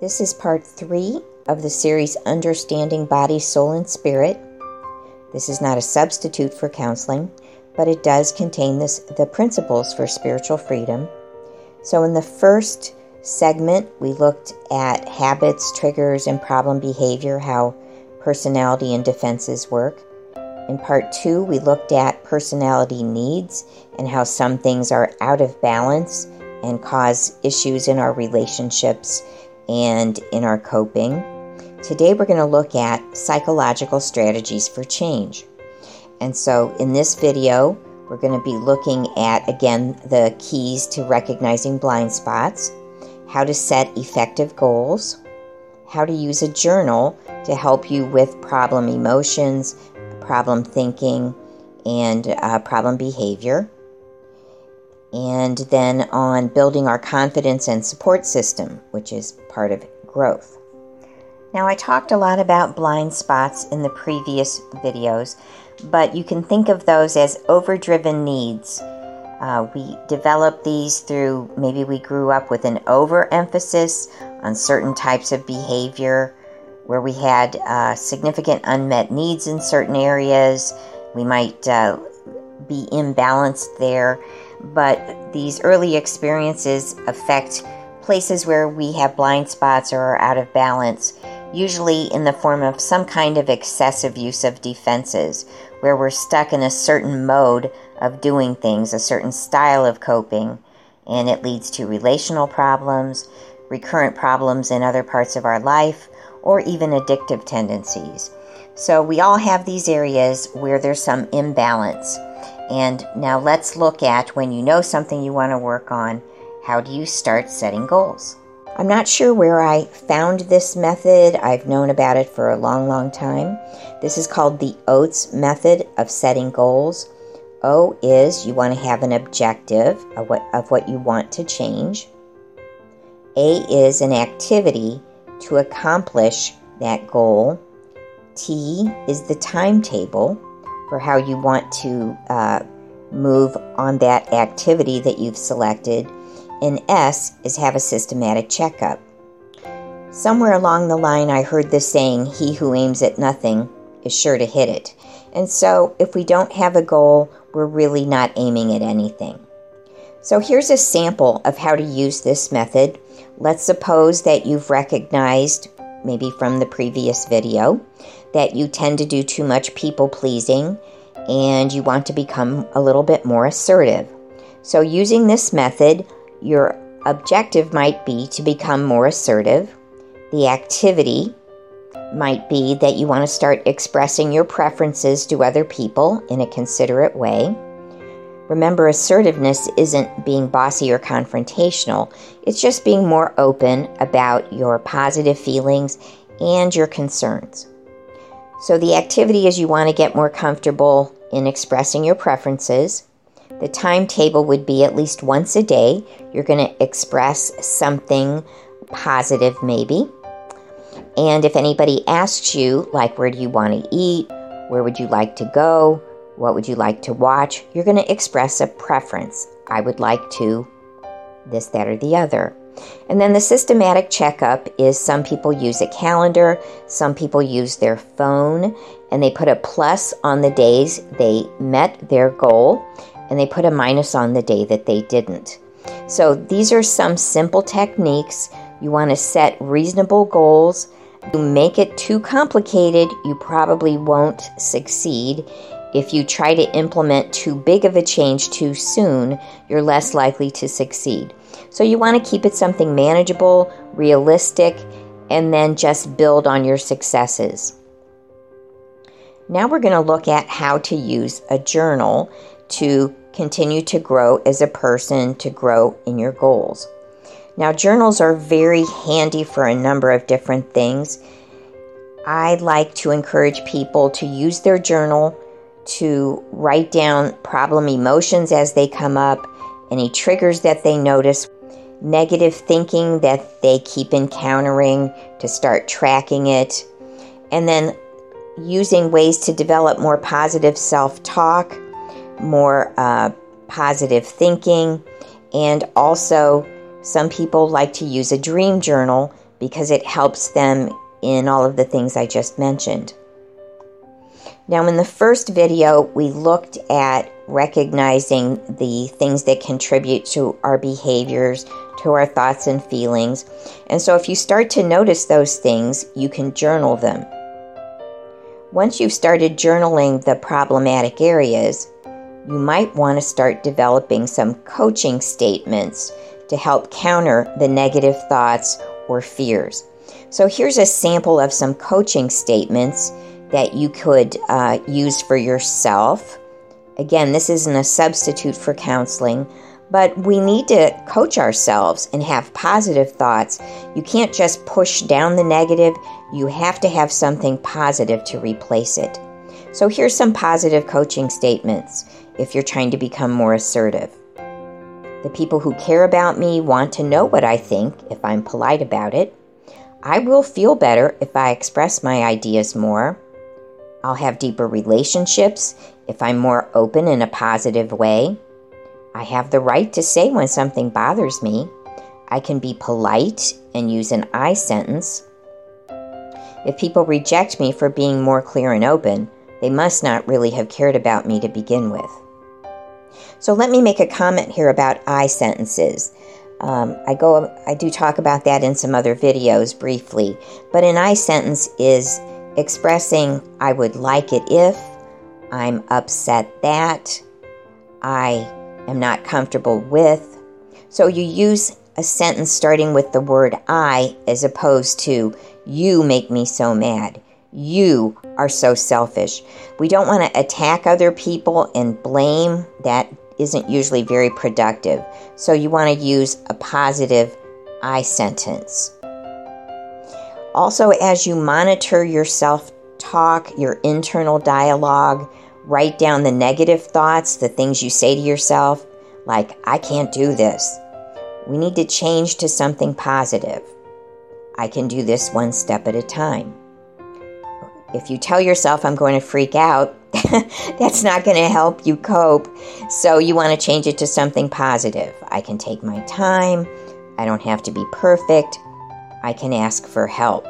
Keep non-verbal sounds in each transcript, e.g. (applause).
This is part three of the series Understanding Body, Soul, and Spirit. This is not a substitute for counseling, but it does contain this, the principles for spiritual freedom. So, in the first segment, we looked at habits, triggers, and problem behavior, how personality and defenses work. In part two, we looked at personality needs and how some things are out of balance and cause issues in our relationships and in our coping. Today, we're going to look at psychological strategies for change. And so, in this video, we're going to be looking at again the keys to recognizing blind spots, how to set effective goals, how to use a journal to help you with problem emotions, problem thinking, and uh, problem behavior and then on building our confidence and support system, which is part of growth. Now, I talked a lot about blind spots in the previous videos, but you can think of those as overdriven needs. Uh, we develop these through maybe we grew up with an overemphasis on certain types of behavior where we had uh, significant unmet needs in certain areas. We might uh, be imbalanced there but these early experiences affect places where we have blind spots or are out of balance, usually in the form of some kind of excessive use of defenses, where we're stuck in a certain mode of doing things, a certain style of coping, and it leads to relational problems, recurrent problems in other parts of our life, or even addictive tendencies. So, we all have these areas where there's some imbalance. And now let's look at when you know something you want to work on, how do you start setting goals? I'm not sure where I found this method. I've known about it for a long, long time. This is called the OATS method of setting goals. O is you want to have an objective of what, of what you want to change. A is an activity to accomplish that goal. T is the timetable for how you want to uh, move on that activity that you've selected. And S is have a systematic checkup. Somewhere along the line, I heard the saying, He who aims at nothing is sure to hit it. And so, if we don't have a goal, we're really not aiming at anything. So, here's a sample of how to use this method. Let's suppose that you've recognized, maybe from the previous video, that you tend to do too much people pleasing and you want to become a little bit more assertive. So, using this method, your objective might be to become more assertive. The activity might be that you want to start expressing your preferences to other people in a considerate way. Remember, assertiveness isn't being bossy or confrontational, it's just being more open about your positive feelings and your concerns. So, the activity is you want to get more comfortable in expressing your preferences. The timetable would be at least once a day. You're going to express something positive, maybe. And if anybody asks you, like, where do you want to eat? Where would you like to go? What would you like to watch? You're going to express a preference. I would like to this, that, or the other. And then the systematic checkup is some people use a calendar, some people use their phone, and they put a plus on the days they met their goal, and they put a minus on the day that they didn't. So these are some simple techniques. You want to set reasonable goals. You make it too complicated, you probably won't succeed. If you try to implement too big of a change too soon, you're less likely to succeed. So you want to keep it something manageable, realistic, and then just build on your successes. Now we're going to look at how to use a journal to continue to grow as a person, to grow in your goals. Now, journals are very handy for a number of different things. I like to encourage people to use their journal to write down problem emotions as they come up, any triggers that they notice negative thinking that they keep encountering, to start tracking it, and then using ways to develop more positive self talk, more uh, positive thinking, and also some people like to use a dream journal because it helps them in all of the things I just mentioned. Now, in the first video, we looked at recognizing the things that contribute to our behaviors, to our thoughts and feelings. And so, if you start to notice those things, you can journal them. Once you've started journaling the problematic areas, you might want to start developing some coaching statements to help counter the negative thoughts or fears. So, here's a sample of some coaching statements that you could uh, use for yourself. Again, this isn't a substitute for counseling, but we need to coach ourselves and have positive thoughts. You can't just push down the negative, you have to have something positive to replace it. So, here's some positive coaching statements if you're trying to become more assertive. The people who care about me want to know what I think if I'm polite about it. I will feel better if I express my ideas more. I'll have deeper relationships if I'm more open in a positive way. I have the right to say when something bothers me. I can be polite and use an I sentence. If people reject me for being more clear and open, they must not really have cared about me to begin with. So let me make a comment here about I sentences. Um, I go, I do talk about that in some other videos briefly, but an I sentence is expressing I would like it if, I'm upset that, I am not comfortable with. So you use a sentence starting with the word I as opposed to you make me so mad. You are so selfish. We don't want to attack other people and blame. That isn't usually very productive. So you want to use a positive I sentence. Also, as you monitor your self talk, your internal dialogue, write down the negative thoughts, the things you say to yourself, like, I can't do this. We need to change to something positive. I can do this one step at a time. If you tell yourself, I'm going to freak out, (laughs) that's not going to help you cope. So you want to change it to something positive. I can take my time. I don't have to be perfect. I can ask for help.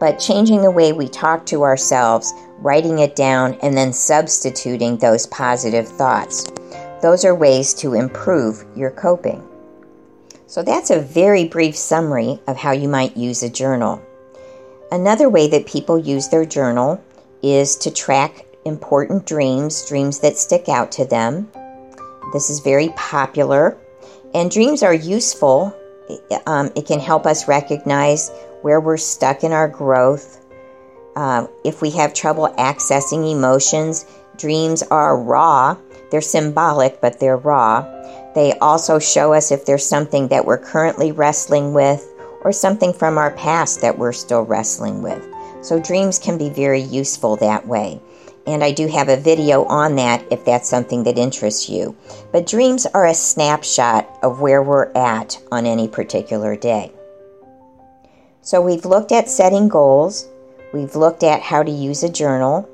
But changing the way we talk to ourselves, writing it down, and then substituting those positive thoughts. Those are ways to improve your coping. So, that's a very brief summary of how you might use a journal. Another way that people use their journal is to track important dreams, dreams that stick out to them. This is very popular, and dreams are useful um, it can help us recognize where we're stuck in our growth. Uh, if we have trouble accessing emotions, dreams are raw. They're symbolic, but they're raw. They also show us if there's something that we're currently wrestling with or something from our past that we're still wrestling with. So, dreams can be very useful that way and I do have a video on that if that's something that interests you. But dreams are a snapshot of where we're at on any particular day. So we've looked at setting goals, we've looked at how to use a journal,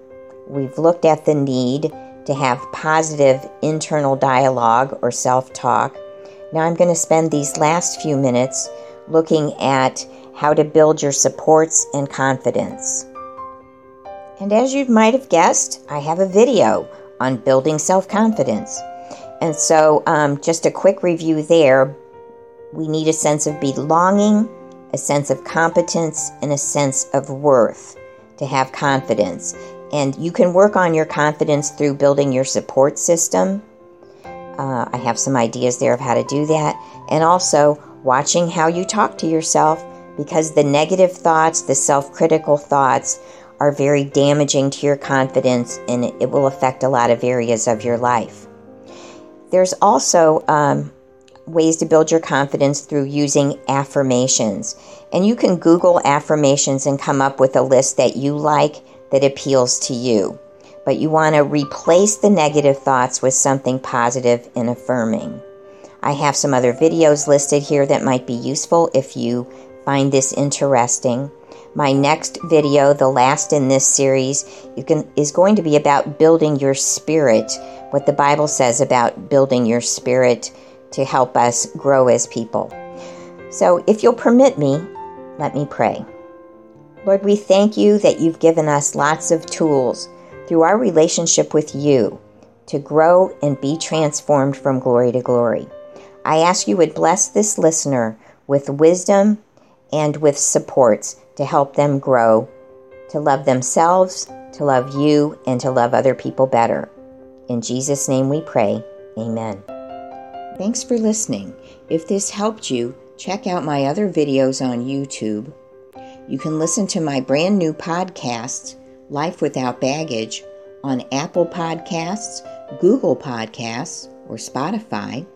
we've looked at the need to have positive internal dialogue or self talk. Now I'm going to spend these last few minutes looking at how to build your supports and confidence. And as you might have guessed, I have a video on building self confidence. And so, um, just a quick review there. We need a sense of belonging, a sense of competence, and a sense of worth to have confidence. And you can work on your confidence through building your support system. Uh, I have some ideas there of how to do that. And also watching how you talk to yourself because the negative thoughts, the self critical thoughts, are very damaging to your confidence and it will affect a lot of areas of your life. There's also um, ways to build your confidence through using affirmations. And you can Google affirmations and come up with a list that you like that appeals to you. But you want to replace the negative thoughts with something positive and affirming. I have some other videos listed here that might be useful if you find this interesting. My next video, the last in this series, can, is going to be about building your spirit, what the Bible says about building your spirit to help us grow as people. So, if you'll permit me, Let me pray. Lord, we thank you that you've given us lots of tools through our relationship with you to grow and be transformed from glory to glory. I ask you would bless this listener with wisdom and with supports to help them grow, to love themselves, to love you, and to love other people better. In Jesus' name we pray. Amen. Thanks for listening. If this helped you, check out my other videos on YouTube you can listen to my brand new podcast, Life Without Baggage, on Apple Podcasts, Google Podcasts, or Spotify.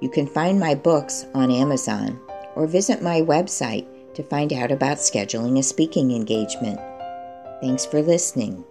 You can find my books on Amazon or visit my website to find out about scheduling a speaking engagement. Thanks for listening.